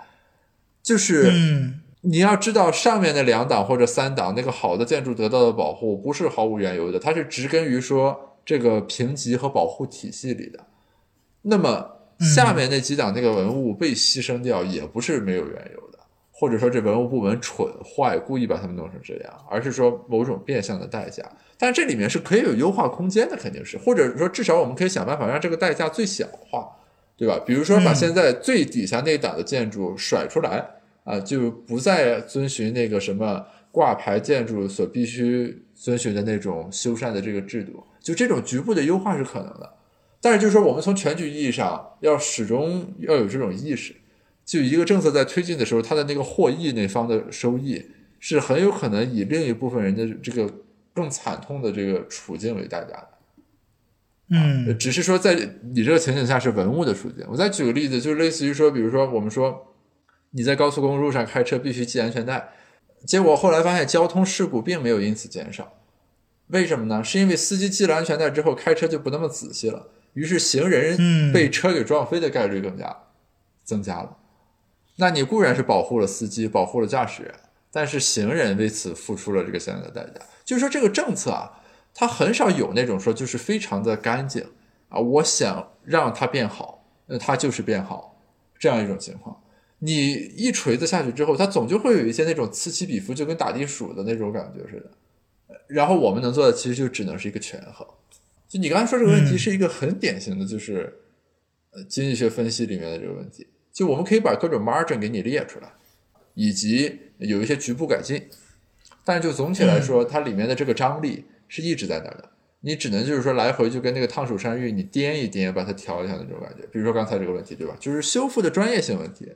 就是嗯你要知道，上面的两档或者三档那个好的建筑得到的保护不是毫无缘由的，它是植根于说这个评级和保护体系里的。那么下面那几档那个文物被牺牲掉，也不是没有缘由的，或者说这文物部门蠢坏，故意把它们弄成这样，而是说某种变相的代价。但这里面是可以有优化空间的，肯定是，或者说至少我们可以想办法让这个代价最小化，对吧？比如说把嗯现在最底下那档的建筑甩出来。啊，就不再遵循那个什么挂牌建筑所必须遵循的那种修缮的这个制度，就这种局部的优化是可能的。但是就是说，我们从全局意义上要始终要有这种意识，就一个政策在推进的时候，它的那个获益那方的收益是很有可能以另一部分人的这个更惨痛的这个处境为代价的。嗯只是说在你这个情景下是文物的处境。我再举个例子，就是类似于说，比如说我们说你在高速公路上开车必须系安全带，结果后来发现交通事故并没有因此减少，为什么呢？是因为司机系了安全带之后开车就不那么仔细了，于是行人嗯被车给撞飞的概率更加增加了。那你固然是保护了司机，保护了驾驶员，但是行人为此付出了这个相应的代价。就是说这个政策啊，它很少有那种说就是非常的干净啊，我想让它变好，那它就是变好这样一种情况。你一锤子下去之后，它总就会有一些那种此起彼伏，就跟打地鼠的那种感觉似的。然后我们能做的其实就只能是一个权衡。就你刚才说这个问题嗯是一个很典型的，就是呃经济学分析里面的这个问题。就我们可以把各种 margin 给你列出来，以及有一些局部改进，但是就总体来说，它里面的这个张力是一直在那儿的。你只能就是说来回就跟那个烫手山芋，你颠一颠，把它调一下那种感觉。比如说刚才这个问题，对吧？就是修复的专业性问题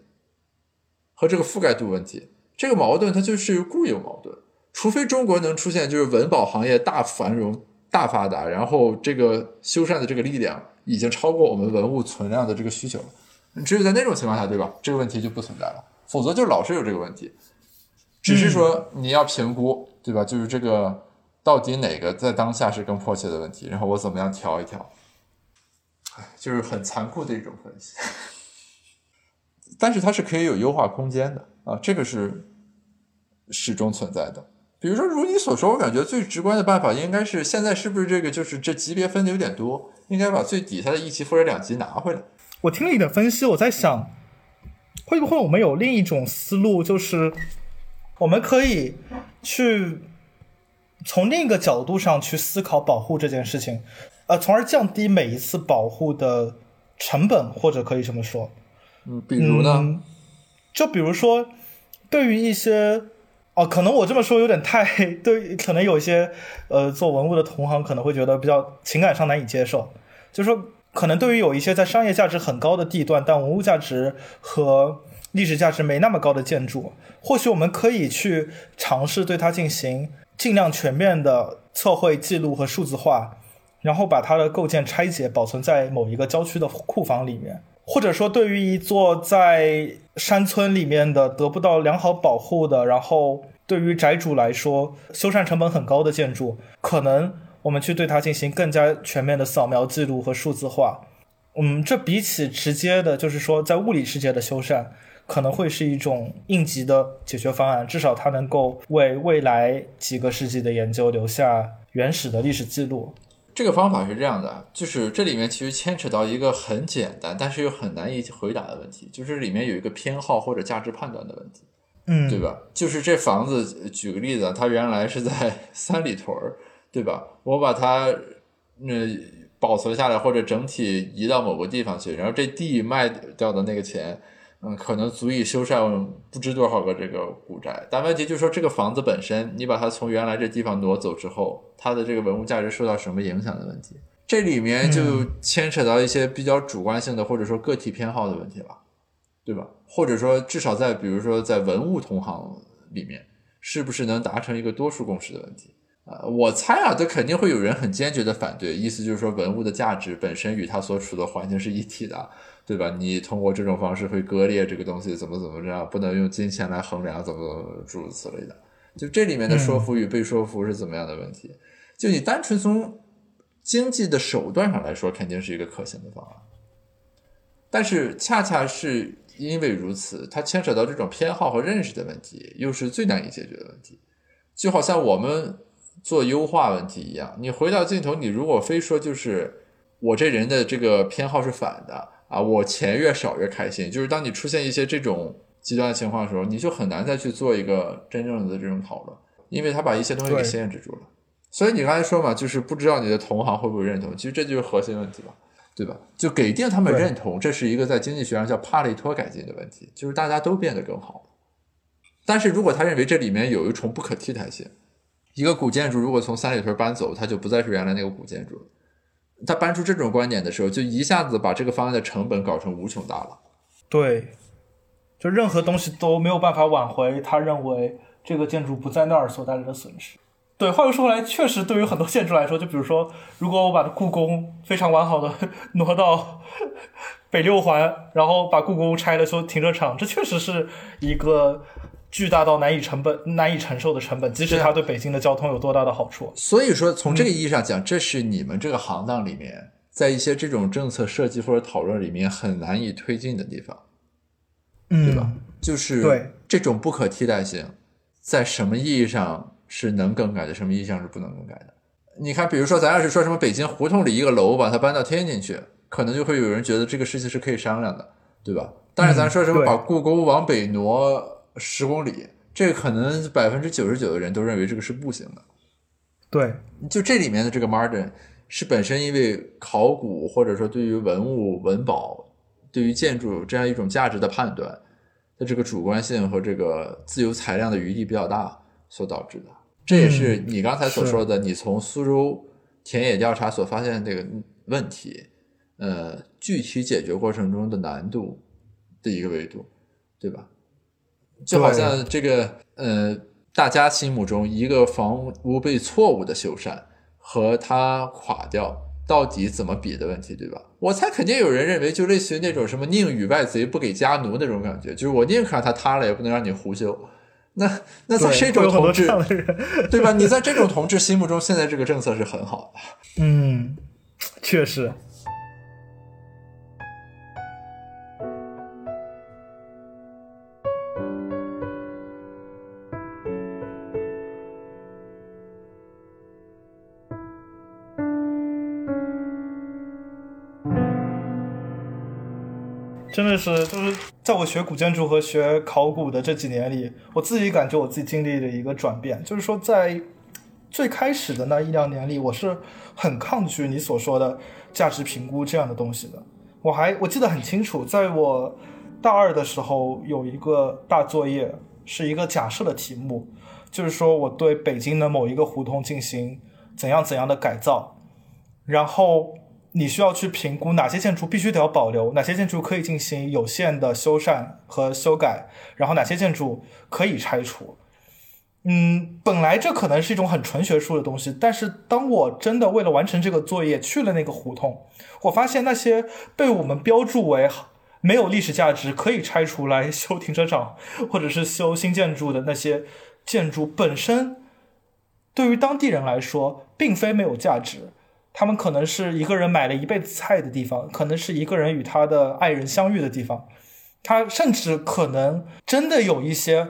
和这个覆盖度问题，这个矛盾它就是固有矛盾。除非中国能出现就是文保行业大繁荣、大发达，然后这个修缮的这个力量已经超过我们文物存量的这个需求了。只有在那种情况下，对吧？这个问题就不存在了，否则就老是有这个问题。只是说你要评估，对吧？就是这个到底哪个在当下是更迫切的问题，然后我怎么样调一调？哎，就是很残酷的一种分析。但是它是可以有优化空间的啊，这个是始终存在的。比如说，如你所说，我感觉最直观的办法应该是现在是不是这个就是这级别分的有点多，应该把最底下的一级或者两级拿回来。我听了你的分析，我在想，会不会我们有另一种思路，就是我们可以去从另一个角度上去思考保护这件事情，呃，从而降低每一次保护的成本，或者可以这么说。嗯，比如呢？嗯就比如说，对于一些哦，可能我这么说有点太对，可能有一些呃做文物的同行可能会觉得比较情感上难以接受，就是说，可能对于有一些在商业价值很高的地段，但文物价值和历史价值没那么高的建筑，或许我们可以去尝试对它进行尽量全面的测绘、记录和数字化，然后把它的构件拆解，保存在某一个郊区的库房里面。或者说，对于一座在山村里面的得不到良好保护的，然后对于宅主来说修缮成本很高的建筑，可能我们去对它进行更加全面的扫描记录和数字化。嗯，这比起直接的，就是说在物理世界的修缮，可能会是一种应急的解决方案，至少它能够为未来几个世纪的研究留下原始的历史记录。这个方法是这样的，就是这里面其实牵扯到一个很简单，但是又很难以回答的问题，就是里面有一个偏好或者价值判断的问题，嗯，对吧？就是这房子，举个例子，它原来是在三里屯儿，对吧？我把它那保存下来，或者整体移到某个地方去，然后这地卖掉的那个钱。嗯，可能足以修缮不知多少个这个古宅，但问题就是说，这个房子本身，你把它从原来这地方挪走之后，它的这个文物价值受到什么影响的问题，这里面就牵扯到一些比较主观性的或者说个体偏好的问题了，对吧？或者说，至少在比如说在文物同行里面，是不是能达成一个多数共识的问题？啊，我猜啊，这肯定会有人很坚决的反对，意思就是说，文物的价值本身与它所处的环境是一体的。对吧？你通过这种方式会割裂这个东西，怎么怎么着，不能用金钱来衡量，怎么诸如此类的。就这里面的说服与被说服是怎么样的问题？就你单纯从经济的手段上来说，肯定是一个可行的方案。但是恰恰是因为如此，它牵扯到这种偏好和认识的问题，又是最难以解决的问题。就好像我们做优化问题一样，你回到镜头，你如果非说就是我这人的这个偏好是反的。啊，我钱越少越开心。就是当你出现一些这种极端的情况的时候，你就很难再去做一个真正的这种讨论，因为他把一些东西给限制住了。所以你刚才说嘛，就是不知道你的同行会不会认同，其实这就是核心问题吧，对吧？就给定他们认同，这是一个在经济学上叫帕累托改进的问题，就是大家都变得更好。但是如果他认为这里面有一重不可替代性，一个古建筑如果从三里屯搬走，它就不再是原来那个古建筑了。他搬出这种观点的时候，就一下子把这个方案的成本搞成无穷大了。对，就任何东西都没有办法挽回他认为这个建筑不在那儿所带来的损失。对，话又说回来，确实对于很多建筑来说，就比如说，如果我把故宫非常完好的 挪到北六环，然后把故宫拆了修停车场，这确实是一个。巨大到难以成本、难以承受的成本，即使它对北京的交通有多大的好处。所以说，从这个意义上讲，这是你们这个行当里面，在一些这种政策设计或者讨论里面很难以推进的地方，对吧？就是对这种不可替代性，在什么意义上是能更改的，什么意义上是不能更改的？你看，比如说，咱要是说什么北京胡同里一个楼把它搬到天津去，可能就会有人觉得这个事情是可以商量的，对吧？但是咱说什么把故宫往北挪？十公里，这个可能百分之九十九的人都认为这个是不行的。对，就这里面的这个 margin 是本身因为考古或者说对于文物文保、对于建筑这样一种价值的判断的这个主观性和这个自由裁量的余地比较大所导致的。这也是你刚才所说的，你从苏州田野调查所发现的这个问题，呃，具体解决过程中的难度的一个维度，对吧？就好像这个，呃，大家心目中一个房屋被错误的修缮和它垮掉到底怎么比的问题，对吧？我猜肯定有人认为，就类似于那种什么宁与外贼不给家奴那种感觉，就是我宁可让它塌了，也不能让你胡修。那那在这种同志，对吧？你在这种同志心目中，现在这个政策是很好的。嗯，确实。真的是，就是在我学古建筑和学考古的这几年里，我自己感觉我自己经历了一个转变。就是说，在最开始的那一两年里，我是很抗拒你所说的价值评估这样的东西的。我还我记得很清楚，在我大二的时候有一个大作业，是一个假设的题目，就是说我对北京的某一个胡同进行怎样怎样的改造，然后。你需要去评估哪些建筑必须得要保留，哪些建筑可以进行有限的修缮和修改，然后哪些建筑可以拆除。嗯，本来这可能是一种很纯学术的东西，但是当我真的为了完成这个作业去了那个胡同，我发现那些被我们标注为没有历史价值、可以拆除来修停车场或者是修新建筑的那些建筑本身，对于当地人来说并非没有价值。他们可能是一个人买了一辈子菜的地方，可能是一个人与他的爱人相遇的地方，他甚至可能真的有一些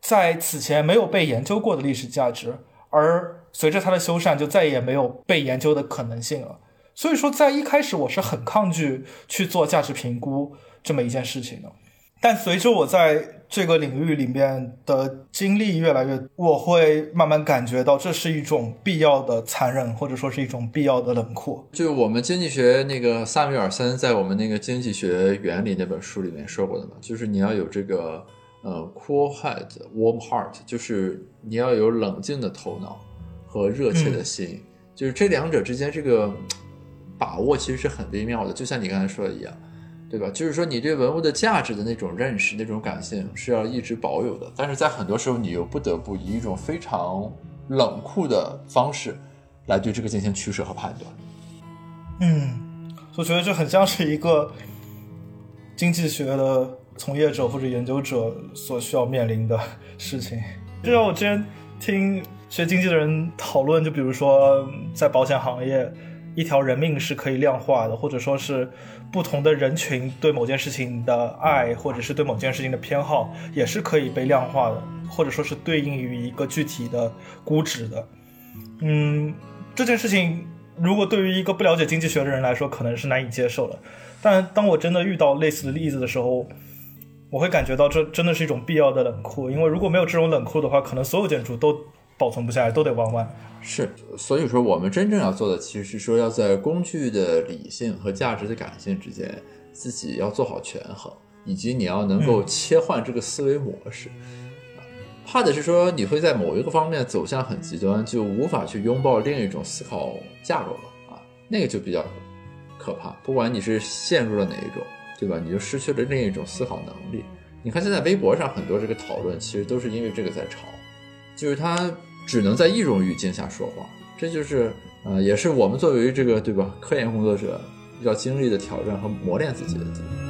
在此前没有被研究过的历史价值，而随着它的修缮，就再也没有被研究的可能性了。所以说，在一开始我是很抗拒去做价值评估这么一件事情的。但随着我在这个领域里面的经历越来越，我会慢慢感觉到这是一种必要的残忍，或者说是一种必要的冷酷。就我们经济学那个萨米尔森在我们那个经济学原理那本书里面说过的嘛，就是你要有这个呃 cool head warm heart，就是你要有冷静的头脑和热切的心，就是这两者之间这个把握其实是很微妙的，就像你刚才说的一样。对吧？就是说，你对文物的价值的那种认识、那种感性是要一直保有的，但是在很多时候，你又不得不以一种非常冷酷的方式来对这个进行取舍和判断。嗯，我觉得这很像是一个经济学的从业者或者研究者所需要面临的事情。就像我之前听学经济的人讨论，就比如说在保险行业。一条人命是可以量化的，或者说是不同的人群对某件事情的爱，或者是对某件事情的偏好，也是可以被量化的，或者说是对应于一个具体的估值的。嗯，这件事情如果对于一个不了解经济学的人来说，可能是难以接受的。但当我真的遇到类似的例子的时候，我会感觉到这真的是一种必要的冷酷，因为如果没有这种冷酷的话，可能所有建筑都保存不下来，都得弯弯。是，所以说我们真正要做的，其实是说要在工具的理性和价值的感性之间，自己要做好权衡，以及你要能够切换这个思维模式。怕的是说你会在某一个方面走向很极端，就无法去拥抱另一种思考架构了啊，那个就比较可怕。不管你是陷入了哪一种，对吧？你就失去了另一种思考能力。你看现在微博上很多这个讨论，其实都是因为这个在吵，就是他。只能在一种语境下说话，这就是，呃，也是我们作为这个对吧科研工作者要经历的挑战和磨练自己的地方。